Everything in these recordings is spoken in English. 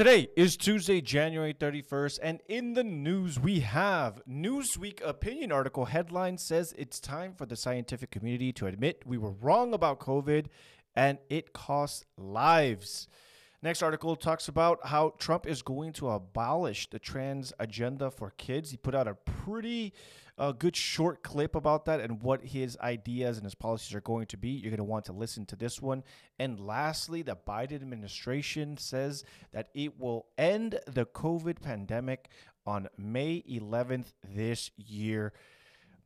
Today is Tuesday, January 31st, and in the news we have Newsweek opinion article headline says it's time for the scientific community to admit we were wrong about COVID and it costs lives. Next article talks about how Trump is going to abolish the trans agenda for kids. He put out a pretty uh, good short clip about that and what his ideas and his policies are going to be. You're going to want to listen to this one. And lastly, the Biden administration says that it will end the COVID pandemic on May 11th this year.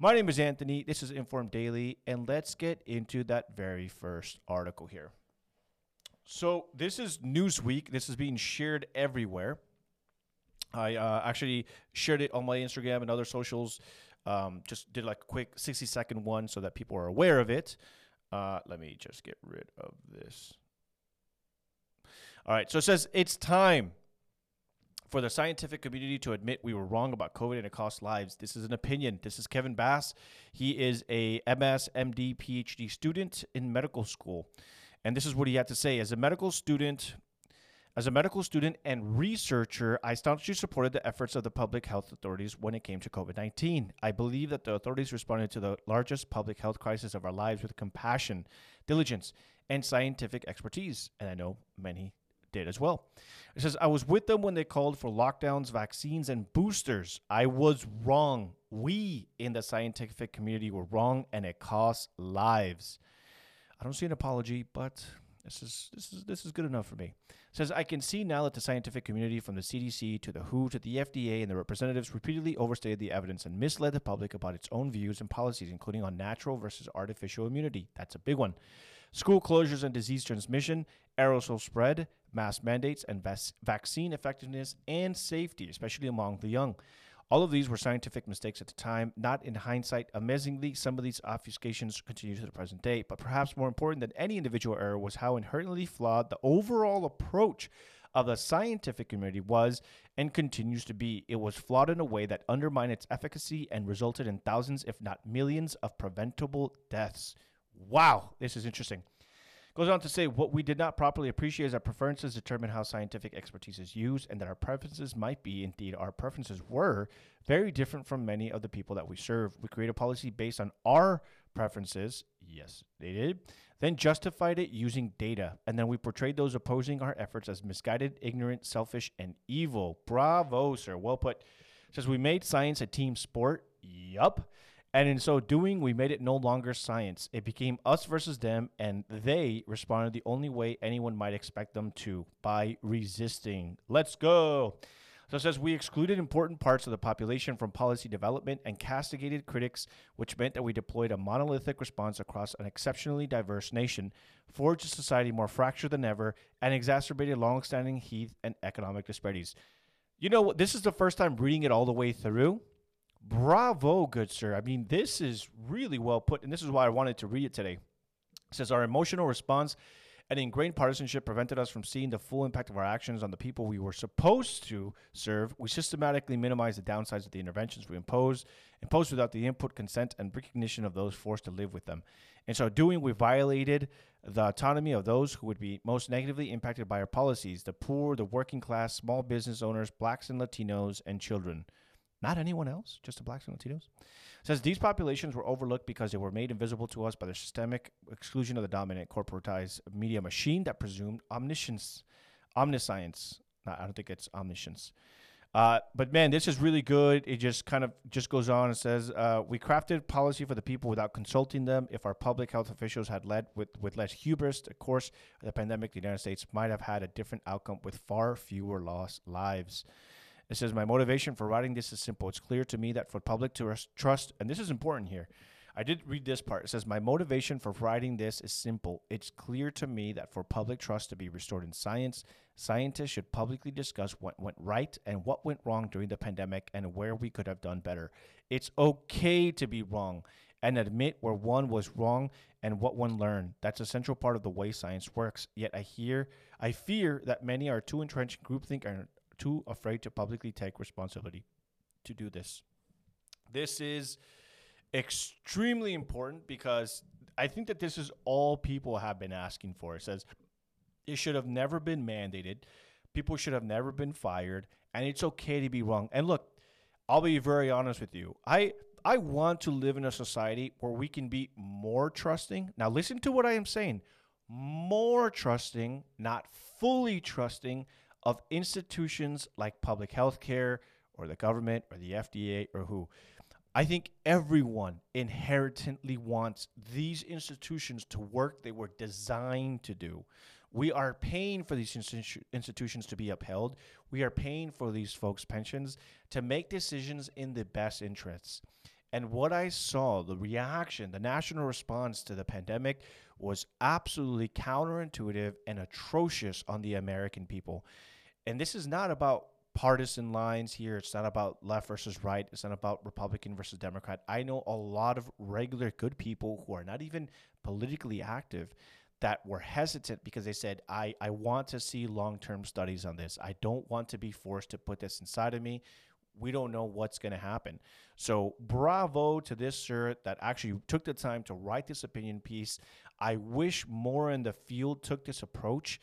My name is Anthony. This is Inform Daily, and let's get into that very first article here. So this is Newsweek. This is being shared everywhere. I uh, actually shared it on my Instagram and other socials. Um, just did like a quick 60 second one so that people are aware of it. Uh, let me just get rid of this. All right, so it says it's time for the scientific community to admit we were wrong about COVID and it cost lives. This is an opinion. This is Kevin Bass. He is a MS, MD, PhD student in medical school. And this is what he had to say. As a medical student, as a medical student and researcher, I staunchly supported the efforts of the public health authorities when it came to COVID 19. I believe that the authorities responded to the largest public health crisis of our lives with compassion, diligence, and scientific expertise. And I know many did as well. It says, I was with them when they called for lockdowns, vaccines, and boosters. I was wrong. We in the scientific community were wrong, and it cost lives. I don't see an apology, but this is this is this is good enough for me. It says I can see now that the scientific community, from the CDC to the WHO to the FDA and the representatives, repeatedly overstated the evidence and misled the public about its own views and policies, including on natural versus artificial immunity. That's a big one. School closures and disease transmission, aerosol spread, mask mandates, and vac- vaccine effectiveness and safety, especially among the young. All of these were scientific mistakes at the time, not in hindsight. Amazingly, some of these obfuscations continue to the present day. But perhaps more important than any individual error was how inherently flawed the overall approach of the scientific community was and continues to be. It was flawed in a way that undermined its efficacy and resulted in thousands, if not millions, of preventable deaths. Wow, this is interesting. Goes on to say, what we did not properly appreciate is that preferences determine how scientific expertise is used, and that our preferences might be, indeed, our preferences were very different from many of the people that we serve. We created a policy based on our preferences. Yes, they did. Then justified it using data. And then we portrayed those opposing our efforts as misguided, ignorant, selfish, and evil. Bravo, sir. Well put. says we made science a team sport. Yup. And in so doing, we made it no longer science. It became us versus them, and they responded the only way anyone might expect them to by resisting. Let's go. So it says we excluded important parts of the population from policy development and castigated critics, which meant that we deployed a monolithic response across an exceptionally diverse nation, forged a society more fractured than ever, and exacerbated longstanding heat and economic disparities. You know? This is the first time reading it all the way through Bravo, good sir. I mean, this is really well put, and this is why I wanted to read it today. It says our emotional response and ingrained partisanship prevented us from seeing the full impact of our actions on the people we were supposed to serve. We systematically minimized the downsides of the interventions we imposed, imposed without the input, consent, and recognition of those forced to live with them. In so doing, we violated the autonomy of those who would be most negatively impacted by our policies the poor, the working class, small business owners, blacks and Latinos, and children not anyone else, just the blacks and Latinos. says these populations were overlooked because they were made invisible to us by the systemic exclusion of the dominant corporatized media machine that presumed omniscience, omniscience. No, I don't think it's omniscience. Uh, but man, this is really good. It just kind of just goes on and says uh, we crafted policy for the people without consulting them. If our public health officials had led with with less hubris, of course, the pandemic, the United States might have had a different outcome with far fewer lost lives. It says, My motivation for writing this is simple. It's clear to me that for public to trust, and this is important here. I did read this part. It says, My motivation for writing this is simple. It's clear to me that for public trust to be restored in science, scientists should publicly discuss what went right and what went wrong during the pandemic and where we could have done better. It's okay to be wrong and admit where one was wrong and what one learned. That's a central part of the way science works. Yet I hear, I fear that many are too entrenched in groupthink and too afraid to publicly take responsibility to do this. This is extremely important because I think that this is all people have been asking for. It says it should have never been mandated, People should have never been fired, and it's okay to be wrong. And look, I'll be very honest with you. I I want to live in a society where we can be more trusting. Now listen to what I am saying. More trusting, not fully trusting of institutions like public health care or the government or the FDA or who. I think everyone inherently wants these institutions to work they were designed to do. We are paying for these institu- institutions to be upheld. We are paying for these folks' pensions to make decisions in the best interests. And what I saw, the reaction, the national response to the pandemic was absolutely counterintuitive and atrocious on the American people. And this is not about partisan lines here. It's not about left versus right. It's not about Republican versus Democrat. I know a lot of regular good people who are not even politically active that were hesitant because they said, I, I want to see long term studies on this. I don't want to be forced to put this inside of me. We don't know what's going to happen. So, bravo to this sir that actually took the time to write this opinion piece. I wish more in the field took this approach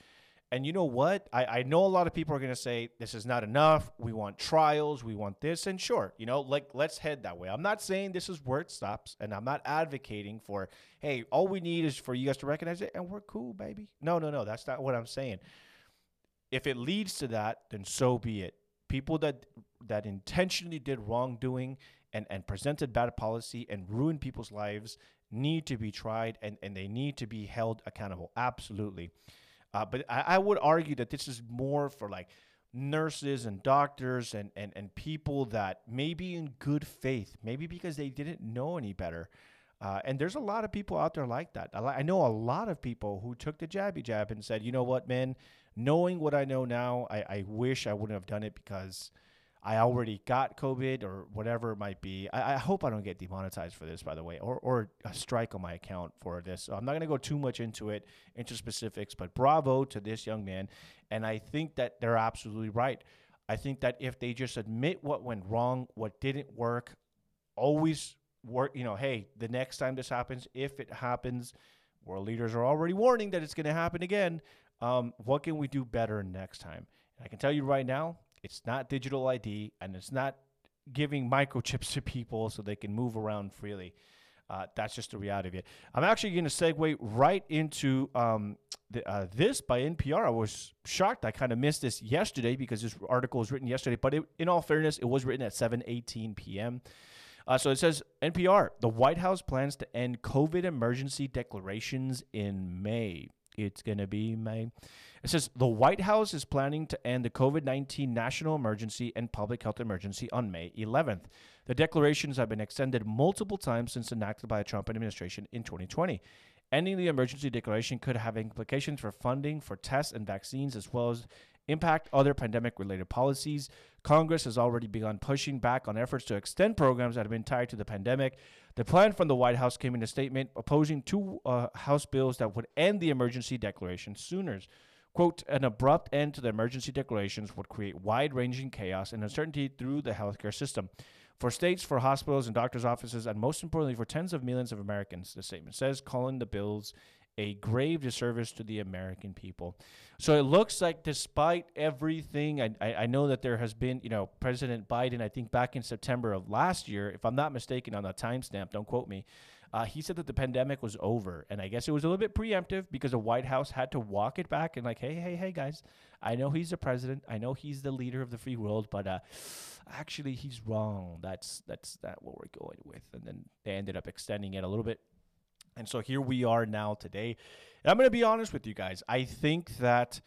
and you know what? I, I know a lot of people are going to say this is not enough. We want trials. We want this. And sure, you know, like let's head that way. I'm not saying this is where it stops. And I'm not advocating for, hey, all we need is for you guys to recognize it and we're cool, baby. No, no, no. That's not what I'm saying. If it leads to that, then so be it. People that that intentionally did wrongdoing and, and presented bad policy and ruined people's lives need to be tried and, and they need to be held accountable. Absolutely. Uh, but I, I would argue that this is more for like nurses and doctors and, and, and people that maybe in good faith, maybe because they didn't know any better. Uh, and there's a lot of people out there like that. I know a lot of people who took the jabby jab and said, you know what, man, knowing what I know now, I, I wish I wouldn't have done it because – I already got COVID or whatever it might be. I, I, hope I don't get demonetized for this, by the way, or, or a strike on my account for this. So I'm not going to go too much into it, into specifics, but bravo to this young man. And I think that they're absolutely right. I think that if they just admit what went wrong, what didn't work, always work, you know, hey, the next time this happens, if it happens, world leaders are already warning that it's going to happen again. Um, what can we do better next time? And I can tell you right now, it's not digital ID, and it's not giving microchips to people so they can move around freely. Uh, that's just the reality of it. I'm actually going to segue right into um, the, uh, this by NPR. I was shocked. I kind of missed this yesterday because this article was written yesterday. But it, in all fairness, it was written at 7:18 p.m. Uh, so it says NPR: The White House plans to end COVID emergency declarations in May. It's going to be May. It says the White House is planning to end the COVID 19 national emergency and public health emergency on May 11th. The declarations have been extended multiple times since enacted by the Trump administration in 2020. Ending the emergency declaration could have implications for funding for tests and vaccines, as well as impact other pandemic related policies. Congress has already begun pushing back on efforts to extend programs that have been tied to the pandemic. The plan from the White House came in a statement opposing two uh, House bills that would end the emergency declaration sooner. Quote, an abrupt end to the emergency declarations would create wide ranging chaos and uncertainty through the healthcare system. For states, for hospitals and doctors' offices, and most importantly, for tens of millions of Americans, the statement says, calling the bills a grave disservice to the American people. So it looks like, despite everything, I, I, I, know that there has been, you know, President Biden, I think back in September of last year, if I'm not mistaken on the timestamp, don't quote me, uh, he said that the pandemic was over, and I guess it was a little bit preemptive because the White House had to walk it back and like, hey, hey, hey, guys, I know he's the president, I know he's the leader of the free world, but uh, actually he's wrong. That's that's not what we're going with. And then they ended up extending it a little bit, and so here we are now today. And I'm going to be honest with you guys. I think that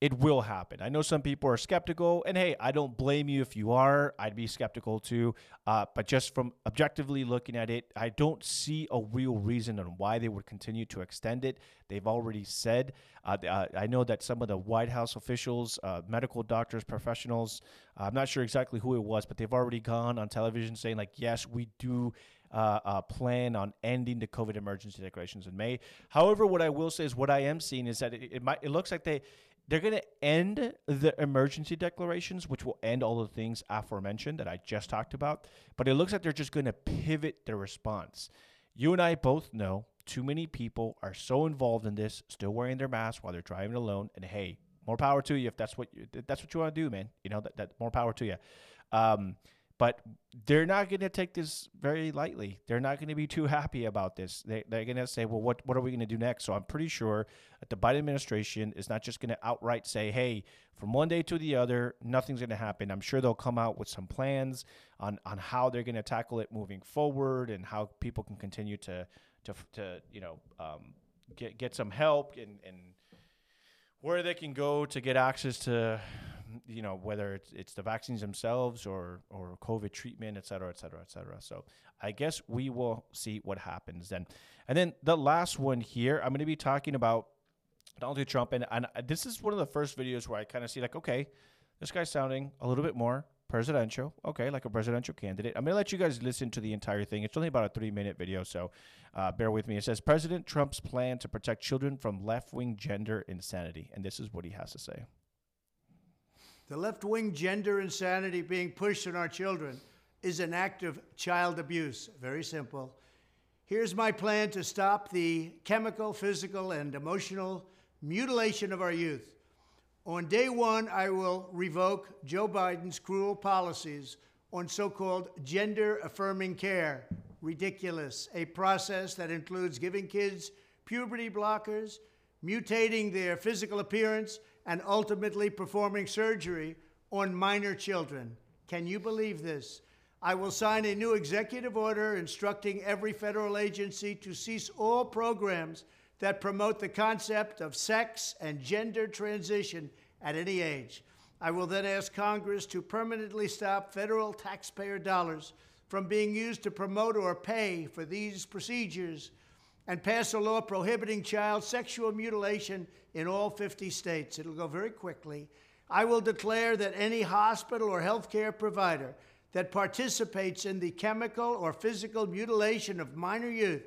it will happen. I know some people are skeptical, and hey, I don't blame you if you are. I'd be skeptical too. Uh, but just from objectively looking at it, I don't see a real reason on why they would continue to extend it. They've already said. Uh, uh, I know that some of the White House officials, uh, medical doctors, professionals, I'm not sure exactly who it was, but they've already gone on television saying, like, yes, we do. Uh, uh, plan on ending the COVID emergency declarations in May. However, what I will say is what I am seeing is that it, it might it looks like they they're going to end the emergency declarations, which will end all the things aforementioned that I just talked about. But it looks like they're just going to pivot their response. You and I both know too many people are so involved in this, still wearing their masks while they're driving alone. And hey, more power to you if that's what you, that's what you want to do, man. You know that that more power to you. Um, but they're not going to take this very lightly. They're not going to be too happy about this. They, they're going to say, well, what, what are we going to do next? So I'm pretty sure that the Biden administration is not just going to outright say, hey, from one day to the other, nothing's going to happen. I'm sure they'll come out with some plans on, on how they're going to tackle it moving forward and how people can continue to, to, to you know, um, get, get some help and, and where they can go to get access to you know whether it's, it's the vaccines themselves or or COVID treatment, et cetera, et cetera, et cetera. So I guess we will see what happens then. And then the last one here, I'm going to be talking about Donald Trump, and, and this is one of the first videos where I kind of see like, okay, this guy's sounding a little bit more presidential, okay, like a presidential candidate. I'm going to let you guys listen to the entire thing. It's only about a three minute video, so uh, bear with me. It says President Trump's plan to protect children from left wing gender insanity. And this is what he has to say. The left wing gender insanity being pushed on our children is an act of child abuse. Very simple. Here's my plan to stop the chemical, physical, and emotional mutilation of our youth. On day one, I will revoke Joe Biden's cruel policies on so called gender affirming care. Ridiculous. A process that includes giving kids puberty blockers, mutating their physical appearance, and ultimately performing surgery on minor children. Can you believe this? I will sign a new executive order instructing every federal agency to cease all programs that promote the concept of sex and gender transition at any age. I will then ask Congress to permanently stop federal taxpayer dollars from being used to promote or pay for these procedures and pass a law prohibiting child sexual mutilation in all 50 states. It'll go very quickly. I will declare that any hospital or healthcare provider that participates in the chemical or physical mutilation of minor youth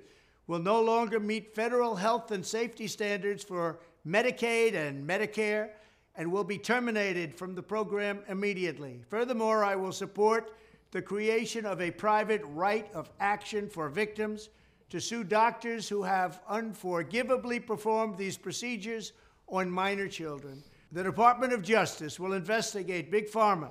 will no longer meet federal health and safety standards for Medicaid and Medicare and will be terminated from the program immediately. Furthermore, I will support the creation of a private right of action for victims to sue doctors who have unforgivably performed these procedures on minor children. The Department of Justice will investigate Big Pharma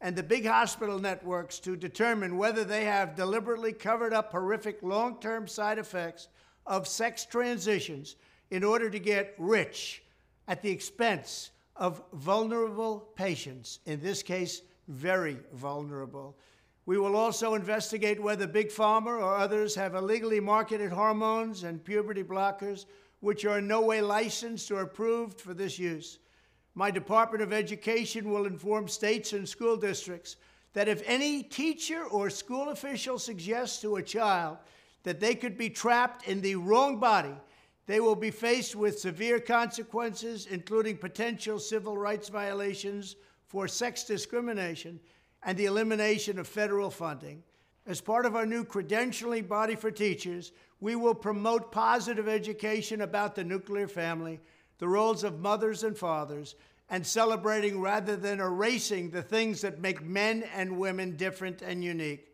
and the big hospital networks to determine whether they have deliberately covered up horrific long term side effects of sex transitions in order to get rich at the expense of vulnerable patients, in this case, very vulnerable. We will also investigate whether Big Pharma or others have illegally marketed hormones and puberty blockers which are in no way licensed or approved for this use. My Department of Education will inform states and school districts that if any teacher or school official suggests to a child that they could be trapped in the wrong body, they will be faced with severe consequences, including potential civil rights violations for sex discrimination and the elimination of federal funding. As part of our new credentialing body for teachers, we will promote positive education about the nuclear family, the roles of mothers and fathers, and celebrating rather than erasing the things that make men and women different and unique.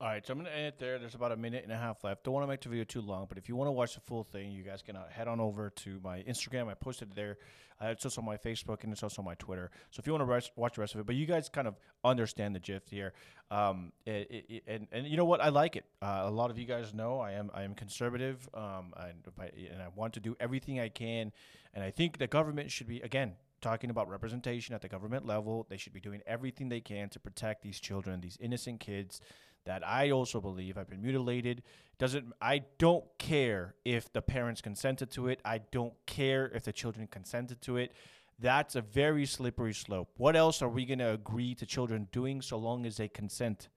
All right, so I'm going to end it there. There's about a minute and a half left. Don't want to make the video too long, but if you want to watch the full thing, you guys can uh, head on over to my Instagram. I posted it there. Uh, it's also on my Facebook and it's also on my Twitter. So if you want to res- watch the rest of it, but you guys kind of understand the gist here. Um, it, it, and and you know what? I like it. Uh, a lot of you guys know I am I am conservative. Um, and, and I want to do everything I can. And I think the government should be again talking about representation at the government level. They should be doing everything they can to protect these children, these innocent kids that I also believe I've been mutilated. Doesn't I don't care if the parents consented to it. I don't care if the children consented to it. That's a very slippery slope. What else are we going to agree to children doing so long as they consent?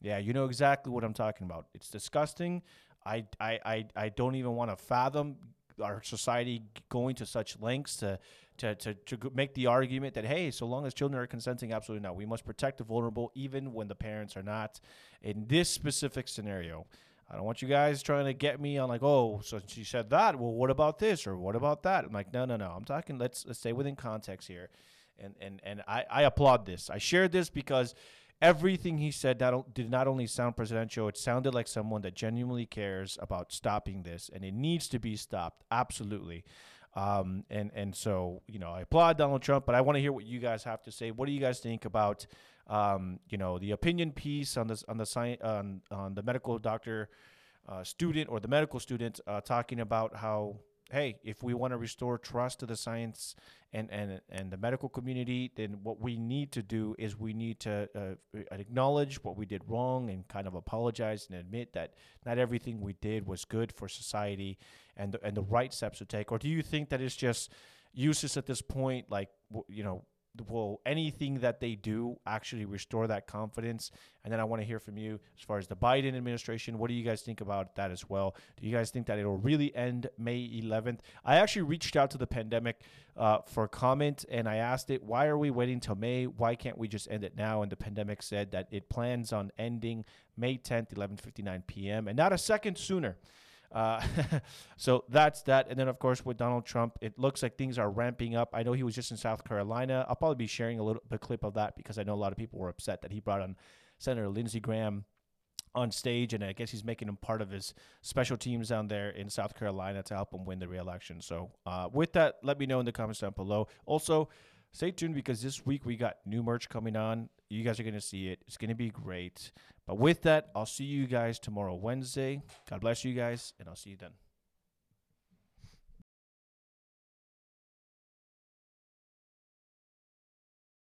Yeah, you know exactly what I'm talking about. It's disgusting. I I I, I don't even want to fathom our society going to such lengths to to, to, to make the argument that hey so long as children are consenting absolutely not. We must protect the vulnerable even when the parents are not. In this specific scenario i don't want you guys trying to get me on like oh so she said that. Well what about this or what about that? I'm like no no no. I'm talking let's, let's stay within context here. And and and i i applaud this. I shared this because everything he said did not only sound presidential, it sounded like someone that genuinely cares about stopping this, and it needs to be stopped. Absolutely. Um, and and so you know I applaud Donald Trump, but I want to hear what you guys have to say. What do you guys think about um, you know the opinion piece on this on the science on on the medical doctor uh, student or the medical student uh, talking about how hey, if we want to restore trust to the science and, and, and the medical community, then what we need to do is we need to uh, acknowledge what we did wrong and kind of apologize and admit that not everything we did was good for society and the, and the right steps to take. Or do you think that it's just useless at this point? Like, you know, will anything that they do actually restore that confidence? And then I want to hear from you as far as the Biden administration. What do you guys think about that as well? Do you guys think that it'll really end May 11th? I actually reached out to the pandemic uh, for comment and I asked it, why are we waiting till May? Why can't we just end it now? And the pandemic said that it plans on ending May 10th, 11:59 p.m. and not a second sooner. Uh, so that's that. And then, of course, with Donald Trump, it looks like things are ramping up. I know he was just in South Carolina. I'll probably be sharing a little a clip of that because I know a lot of people were upset that he brought on Senator Lindsey Graham on stage, and I guess he's making him part of his special teams down there in South Carolina to help him win the reelection. So, uh, with that, let me know in the comments down below. Also, stay tuned because this week we got new merch coming on. You guys are going to see it. It's going to be great. But with that, I'll see you guys tomorrow, Wednesday. God bless you guys, and I'll see you then.